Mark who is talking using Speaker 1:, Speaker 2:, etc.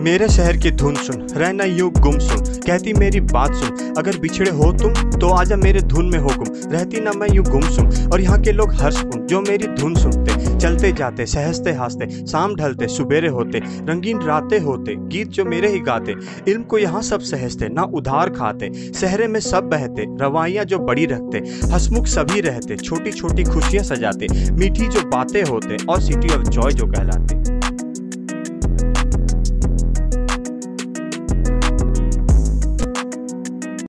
Speaker 1: मेरे शहर की धुन सुन, रहना यूँ गुम सुन, कहती मेरी बात सुन। अगर बिछड़े हो तुम तो आजा मेरे धुन में हो गुम। रहती ना मैं यूँ गुम सुन, और यहाँ के लोग हर्ष सुन जो मेरी धुन सुनते। चलते जाते, सहजते हँसते, शाम ढलते, सुबेरे होते, रंगीन रातें होते, गीत जो मेरे ही गाते। इल्म को यहाँ सब सहजते, ना उधार खाते। सहरे में सब बहते, रवाइयाँ जो बड़ी रखते। हसमुख सभी रहते छोटी छोटी खुशियाँ सजाते। मीठी जो बातें होते, और सिटी ऑफ़ जॉय जो कहलाते।